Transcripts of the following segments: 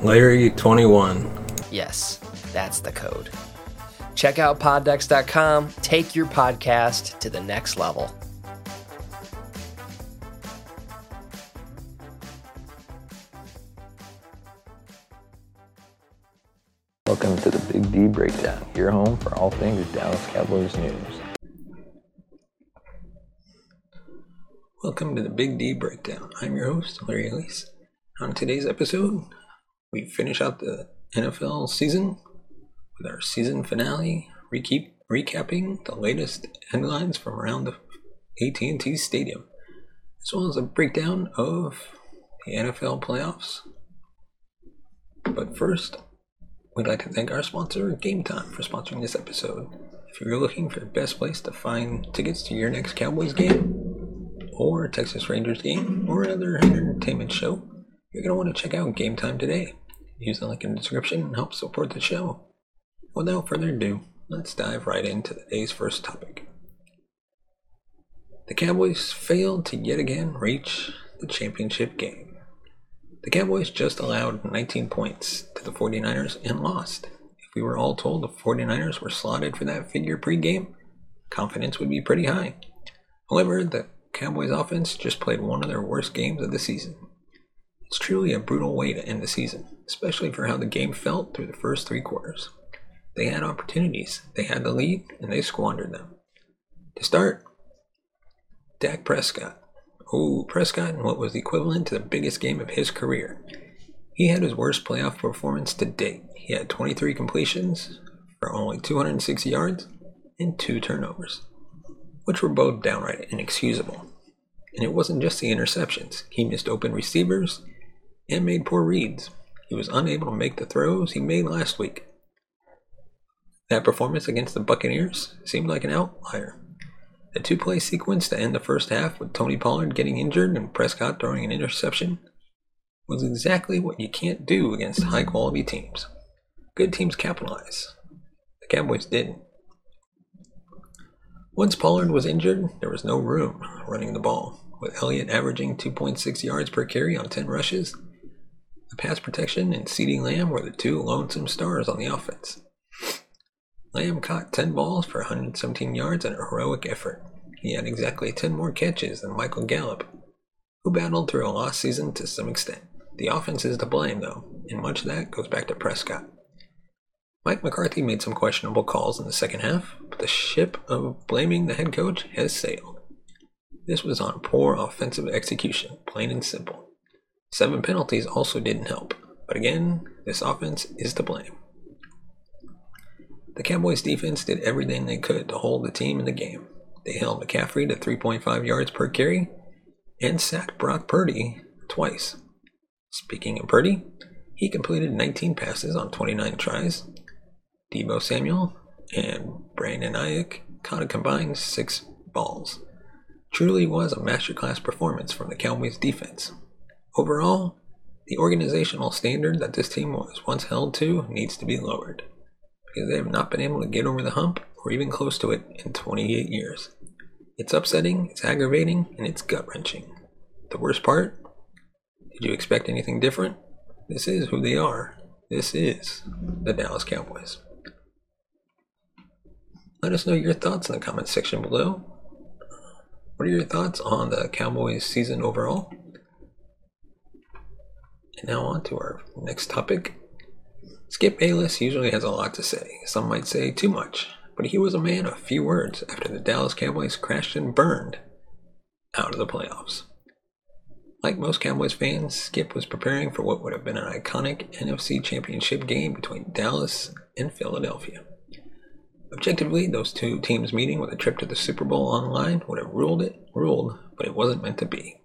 Larry21. Yes, that's the code. Check out poddecks.com. Take your podcast to the next level. Welcome to the Big D Breakdown, your home for all things Dallas Cowboys news. Welcome to the Big D Breakdown. I'm your host, Larry Elise. On today's episode, we finish out the NFL season with our season finale, recap- recapping the latest headlines from around the AT&T Stadium, as well as a breakdown of the NFL playoffs. But first, we'd like to thank our sponsor, Game Time, for sponsoring this episode. If you're looking for the best place to find tickets to your next Cowboys game, or Texas Rangers game, or another entertainment show, you're going to want to check out Game Time today. Use the link in the description and help support the show. Without further ado, let's dive right into today's first topic. The Cowboys failed to yet again reach the championship game. The Cowboys just allowed 19 points to the 49ers and lost. If we were all told the 49ers were slotted for that figure pregame, confidence would be pretty high. However, the Cowboys offense just played one of their worst games of the season. It's truly a brutal way to end the season, especially for how the game felt through the first three quarters. They had opportunities, they had the lead, and they squandered them. To start, Dak Prescott. Oh, Prescott in what was the equivalent to the biggest game of his career. He had his worst playoff performance to date. He had 23 completions for only 206 yards and two turnovers, which were both downright inexcusable. And it wasn't just the interceptions. He missed open receivers and made poor reads. He was unable to make the throws he made last week. That performance against the Buccaneers seemed like an outlier. The two play sequence to end the first half with Tony Pollard getting injured and Prescott throwing an interception was exactly what you can't do against high quality teams. Good teams capitalize. The Cowboys didn't. Once Pollard was injured, there was no room running the ball, with Elliott averaging 2.6 yards per carry on 10 rushes. The pass protection and CeeDee Lamb were the two lonesome stars on the offense. Lamb caught 10 balls for 117 yards in a heroic effort. He had exactly 10 more catches than Michael Gallup, who battled through a lost season to some extent. The offense is to blame, though, and much of that goes back to Prescott. Mike McCarthy made some questionable calls in the second half, but the ship of blaming the head coach has sailed. This was on poor offensive execution, plain and simple. Seven penalties also didn't help, but again, this offense is to blame. The Cowboys defense did everything they could to hold the team in the game. They held McCaffrey to 3.5 yards per carry and sacked Brock Purdy twice. Speaking of Purdy, he completed 19 passes on 29 tries. Deebo Samuel and Brandon Aiyuk caught a combined six balls. Truly was a masterclass performance from the Cowboys defense. Overall, the organizational standard that this team was once held to needs to be lowered because they have not been able to get over the hump or even close to it in 28 years. It's upsetting, it's aggravating, and it's gut wrenching. The worst part? Did you expect anything different? This is who they are. This is the Dallas Cowboys. Let us know your thoughts in the comments section below. What are your thoughts on the Cowboys season overall? And now on to our next topic Skip Bayless usually has a lot to say. Some might say too much, but he was a man of few words after the Dallas Cowboys crashed and burned out of the playoffs. Like most Cowboys fans, Skip was preparing for what would have been an iconic NFC Championship game between Dallas and Philadelphia. Objectively, those two teams meeting with a trip to the Super Bowl online would have ruled it, ruled, but it wasn't meant to be.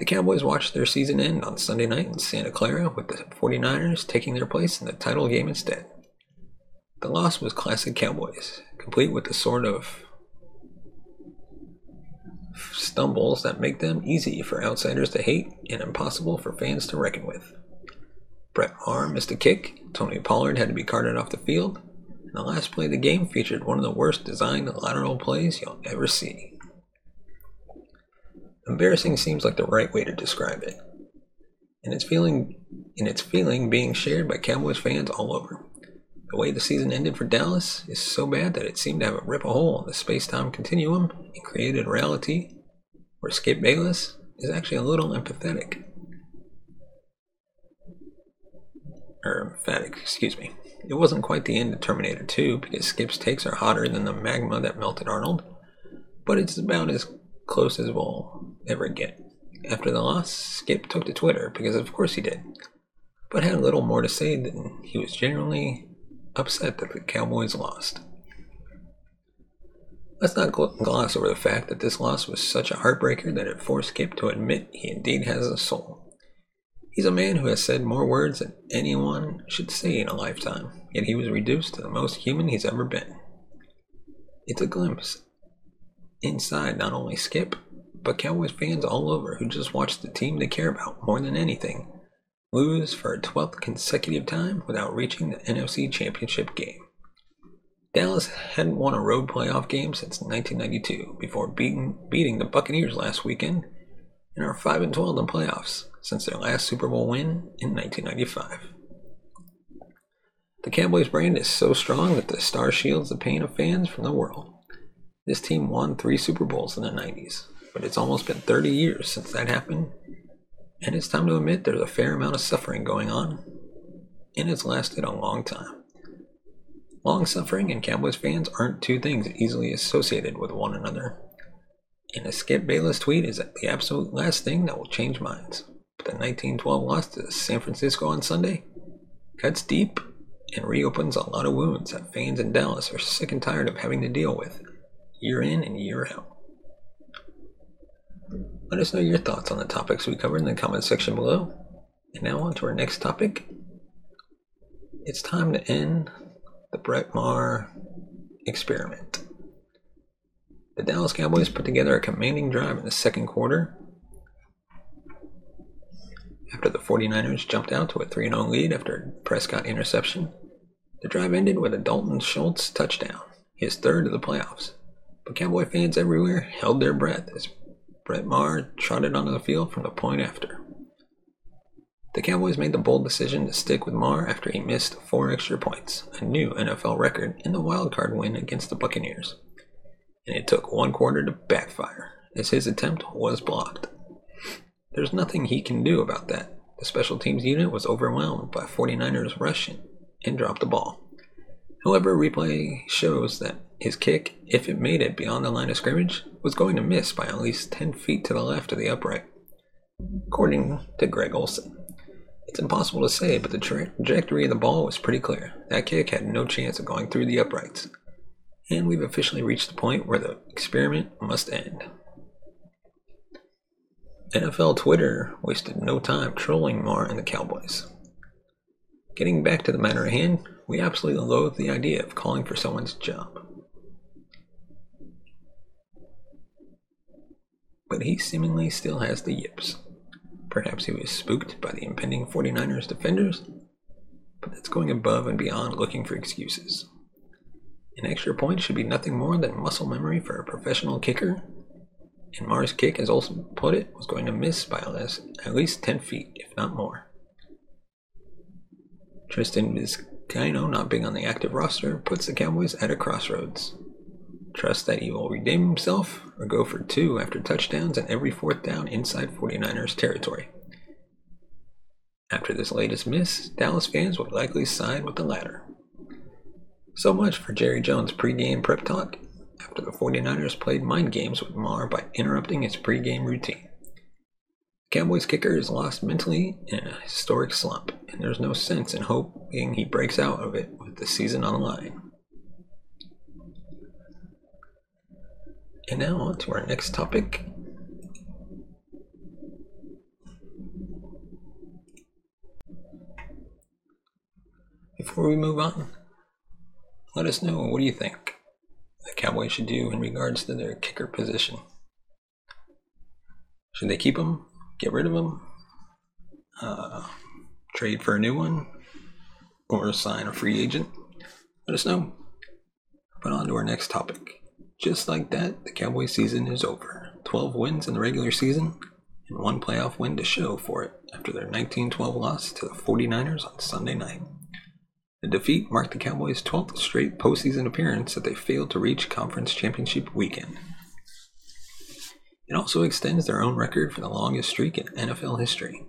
The Cowboys watched their season end on Sunday night in Santa Clara with the 49ers taking their place in the title game instead. The loss was classic Cowboys, complete with the sort of stumbles that make them easy for outsiders to hate and impossible for fans to reckon with. Brett Maher missed a kick, Tony Pollard had to be carted off the field, and the last play of the game featured one of the worst designed lateral plays you'll ever see. Embarrassing seems like the right way to describe it. And its feeling in its feeling being shared by Cowboys fans all over. The way the season ended for Dallas is so bad that it seemed to have a rip a hole in the space-time continuum and created a reality where Skip Bayless is actually a little empathetic. Or emphatic, excuse me. It wasn't quite the end of Terminator 2 because Skip's takes are hotter than the magma that melted Arnold, but it's about as close as we'll ever get. After the loss, Skip took to Twitter because of course he did, but had little more to say than he was generally upset that the Cowboys lost. Let's not gloss over the fact that this loss was such a heartbreaker that it forced Skip to admit he indeed has a soul. He's a man who has said more words than anyone should say in a lifetime, yet he was reduced to the most human he's ever been. It's a glimpse inside not only Skip, but Cowboys fans all over who just watched the team they care about more than anything lose for a 12th consecutive time without reaching the NFC Championship game. Dallas hadn't won a road playoff game since 1992 before beating, beating the Buccaneers last weekend and are 5 and 12 in playoffs since their last Super Bowl win in 1995. The Cowboys brand is so strong that the star shields the pain of fans from the world. This team won three Super Bowls in the 90s, but it's almost been 30 years since that happened, and it's time to admit there's a fair amount of suffering going on, and it's lasted a long time. Long suffering and Cowboys fans aren't two things easily associated with one another. And a Skip Bayless tweet is the absolute last thing that will change minds. But the 1912 loss to San Francisco on Sunday cuts deep and reopens a lot of wounds that fans in Dallas are sick and tired of having to deal with year in and year out. Let us know your thoughts on the topics we covered in the comment section below. And now on to our next topic. It's time to end the Brett Maher experiment. The Dallas Cowboys put together a commanding drive in the second quarter after the 49ers jumped out to a 3 0 lead after Prescott interception. The drive ended with a Dalton Schultz touchdown, his third of the playoffs. But Cowboy fans everywhere held their breath as Brett Maher trotted onto the field from the point after. The Cowboys made the bold decision to stick with Maher after he missed four extra points, a new NFL record in the wildcard win against the Buccaneers. And it took one quarter to backfire, as his attempt was blocked. There's nothing he can do about that. The special teams unit was overwhelmed by 49ers rushing and dropped the ball. However, replay shows that his kick, if it made it beyond the line of scrimmage, was going to miss by at least 10 feet to the left of the upright, according to Greg Olsen, It's impossible to say, but the trajectory of the ball was pretty clear. That kick had no chance of going through the uprights. And we've officially reached the point where the experiment must end. NFL Twitter wasted no time trolling Maher and the Cowboys. Getting back to the matter at hand, we absolutely loathe the idea of calling for someone's job. But he seemingly still has the yips. Perhaps he was spooked by the impending 49ers defenders, but that's going above and beyond looking for excuses. An extra point should be nothing more than muscle memory for a professional kicker, and Maher's kick, as Olsen put it, was going to miss by at least 10 feet, if not more. Tristan Vizcaino not being on the active roster puts the Cowboys at a crossroads. Trust that he will redeem himself or go for two after touchdowns and every fourth down inside 49ers territory. After this latest miss, Dallas fans would likely side with the latter. So much for Jerry Jones' pregame prep talk after the 49ers played mind games with Maher by interrupting his pregame routine. Cowboys kicker is lost mentally in a historic slump, and there's no sense in hoping he breaks out of it with the season on the line. And now on to our next topic. Before we move on, let us know what do you think the Cowboys should do in regards to their kicker position. Should they keep him? Get rid of him? Uh, trade for a new one? Or sign a free agent? Let us know. But on to our next topic. Just like that, the Cowboys season is over. 12 wins in the regular season, and one playoff win to show for it after their 1912 loss to the 49ers on Sunday night. The defeat marked the Cowboys' 12th straight postseason appearance that they failed to reach conference championship weekend. It also extends their own record for the longest streak in NFL history,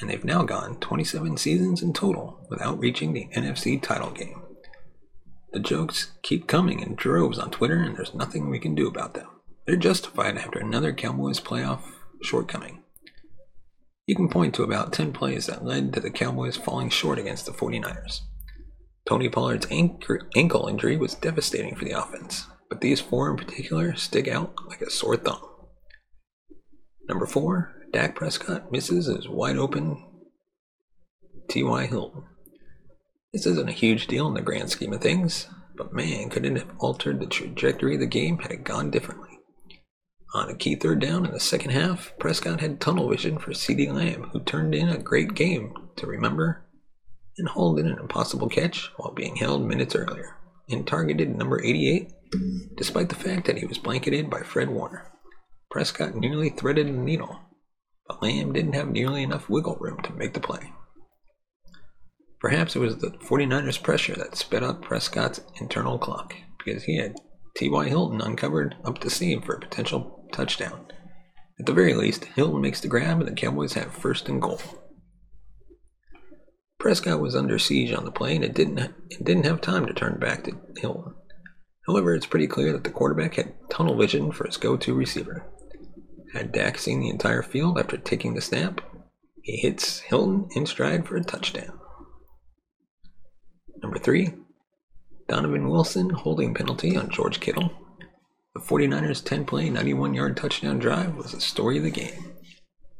and they've now gone 27 seasons in total without reaching the NFC title game. The jokes keep coming in droves on Twitter, and there's nothing we can do about them. They're justified after another Cowboys playoff shortcoming. You can point to about 10 plays that led to the Cowboys falling short against the 49ers. Tony Pollard's ankle injury was devastating for the offense, but these four in particular stick out like a sore thumb. Number four, Dak Prescott misses his wide open T.Y. Hilton. This isn't a huge deal in the grand scheme of things, but man, could it have altered the trajectory of the game had it gone differently. On a key third down in the second half, Prescott had tunnel vision for CeeDee Lamb, who turned in a great game to remember and hauled in an impossible catch while being held minutes earlier, and targeted number 88, despite the fact that he was blanketed by Fred Warner. Prescott nearly threaded the needle, but Lamb didn't have nearly enough wiggle room to make the play. Perhaps it was the 49ers' pressure that sped up Prescott's internal clock, because he had T.Y. Hilton uncovered up the seam for a potential touchdown. At the very least, Hilton makes the grab and the Cowboys have first and goal. Prescott was under siege on the plane and didn't, it didn't have time to turn back to Hilton. However, it's pretty clear that the quarterback had tunnel vision for his go to receiver. Had Dak seen the entire field after taking the snap, he hits Hilton in stride for a touchdown. Number three, Donovan Wilson holding penalty on George Kittle. The 49ers' 10 play, 91 yard touchdown drive was the story of the game.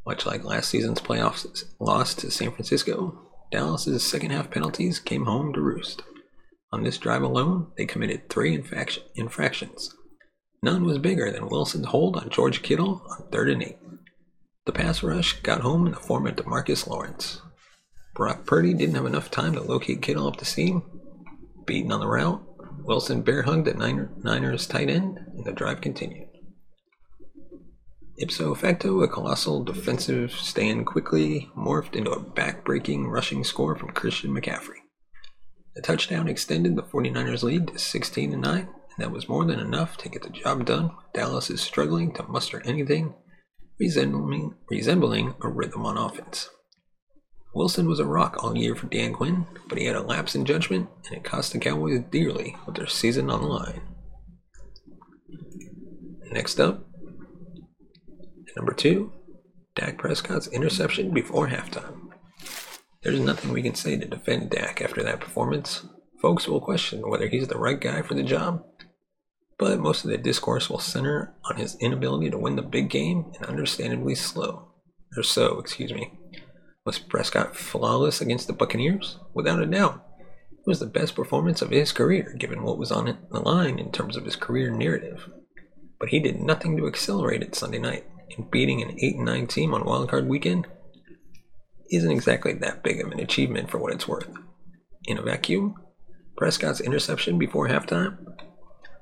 Much like last season's playoffs loss to San Francisco, Dallas's second half penalties came home to roost. On this drive alone, they committed three infractions. None was bigger than Wilson's hold on George Kittle on third and eight. The pass rush got home in the form of Demarcus Lawrence. Brock Purdy didn't have enough time to locate Kittle up the seam. Beaten on the route, Wilson bear hugged the Niners tight end, and the drive continued. Ipso facto, a colossal defensive stand quickly morphed into a back-breaking rushing score from Christian McCaffrey. The touchdown extended the 49ers lead to 16 9, and that was more than enough to get the job done. Dallas is struggling to muster anything resembling, resembling a rhythm on offense. Wilson was a rock all year for Dan Quinn, but he had a lapse in judgment, and it cost the Cowboys dearly with their season on the line. Next up, Number two, Dak Prescott's interception before halftime. There's nothing we can say to defend Dak after that performance. Folks will question whether he's the right guy for the job, but most of the discourse will center on his inability to win the big game and understandably slow. Or so, excuse me. Was Prescott flawless against the Buccaneers? Without a doubt. It was the best performance of his career, given what was on the line in terms of his career narrative. But he did nothing to accelerate it Sunday night and beating an 8 9 team on wildcard weekend isn't exactly that big of an achievement for what it's worth. In a vacuum, Prescott's interception before halftime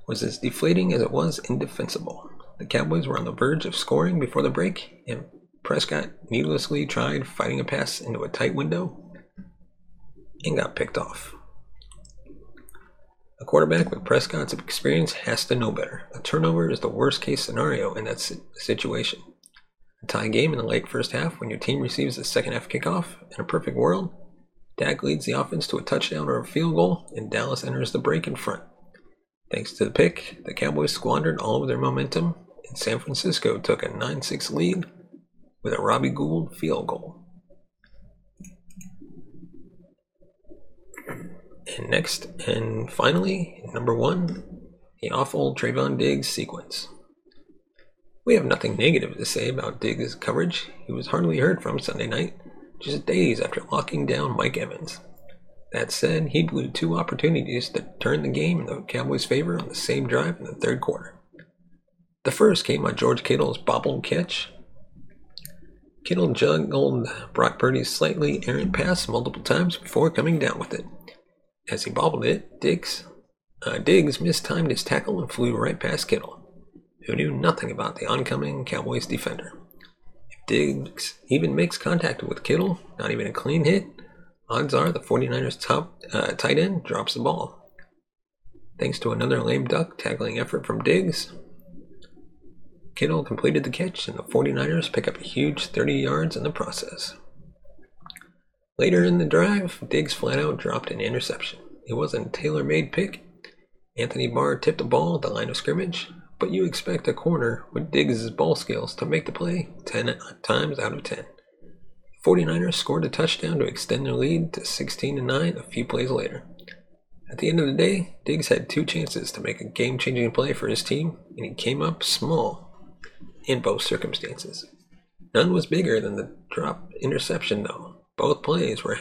was as deflating as it was indefensible. The Cowboys were on the verge of scoring before the break, and Prescott needlessly tried fighting a pass into a tight window and got picked off. A quarterback with Prescott's experience has to know better. A turnover is the worst case scenario in that situation. A tie game in the late first half when your team receives the second half kickoff. In a perfect world, Dak leads the offense to a touchdown or a field goal, and Dallas enters the break in front. Thanks to the pick, the Cowboys squandered all of their momentum, and San Francisco took a 9 6 lead with a Robbie Gould field goal. And next, and finally, number one, the awful Trevon Diggs sequence. We have nothing negative to say about Diggs' coverage. He was hardly heard from Sunday night, just days after locking down Mike Evans. That said, he blew two opportunities to turn the game in the Cowboys' favor on the same drive in the third quarter. The first came on George Kittle's bobbled catch. Kittle juggled Brock Purdy's slightly errant pass multiple times before coming down with it. As he bobbled it, Diggs, uh, Diggs mistimed his tackle and flew right past Kittle, who knew nothing about the oncoming Cowboys defender. If Diggs even makes contact with Kittle, not even a clean hit, odds are the 49ers' top uh, tight end drops the ball. Thanks to another lame duck tackling effort from Diggs, Kittle completed the catch, and the 49ers pick up a huge 30 yards in the process. Later in the drive, Diggs flat out dropped an interception. It wasn't a tailor made pick. Anthony Barr tipped the ball at the line of scrimmage, but you expect a corner with Diggs' ball skills to make the play 10 times out of 10. 49ers scored a touchdown to extend their lead to 16 9 a few plays later. At the end of the day, Diggs had two chances to make a game changing play for his team, and he came up small in both circumstances. None was bigger than the drop interception, though. Both plays were,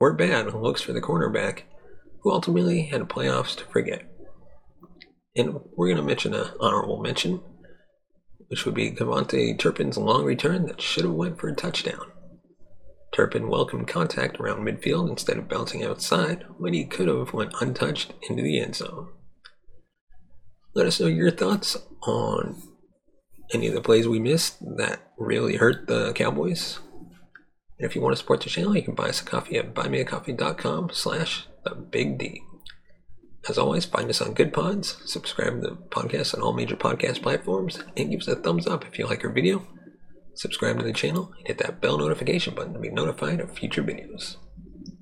were bad looks for the cornerback, who ultimately had playoffs to forget. And we're going to mention an honorable mention, which would be KaVontae Turpin's long return that should have went for a touchdown. Turpin welcomed contact around midfield instead of bouncing outside when he could have went untouched into the end zone. Let us know your thoughts on any of the plays we missed that really hurt the Cowboys. And if you want to support the channel, you can buy us a coffee at buymeacoffee.com slash the big D. As always, find us on Good Pods, subscribe to the podcast on all major podcast platforms, and give us a thumbs up if you like our video. Subscribe to the channel and hit that bell notification button to be notified of future videos.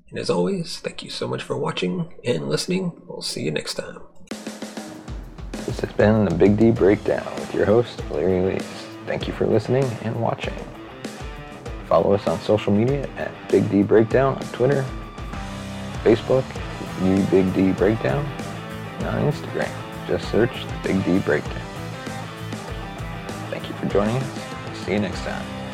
And as always, thank you so much for watching and listening. We'll see you next time. This has been the Big D Breakdown with your host, Larry Lees. Thank you for listening and watching. Follow us on social media at Big D Breakdown on Twitter, Facebook, U Big D Breakdown, and on Instagram. Just search the Big D Breakdown. Thank you for joining us. See you next time.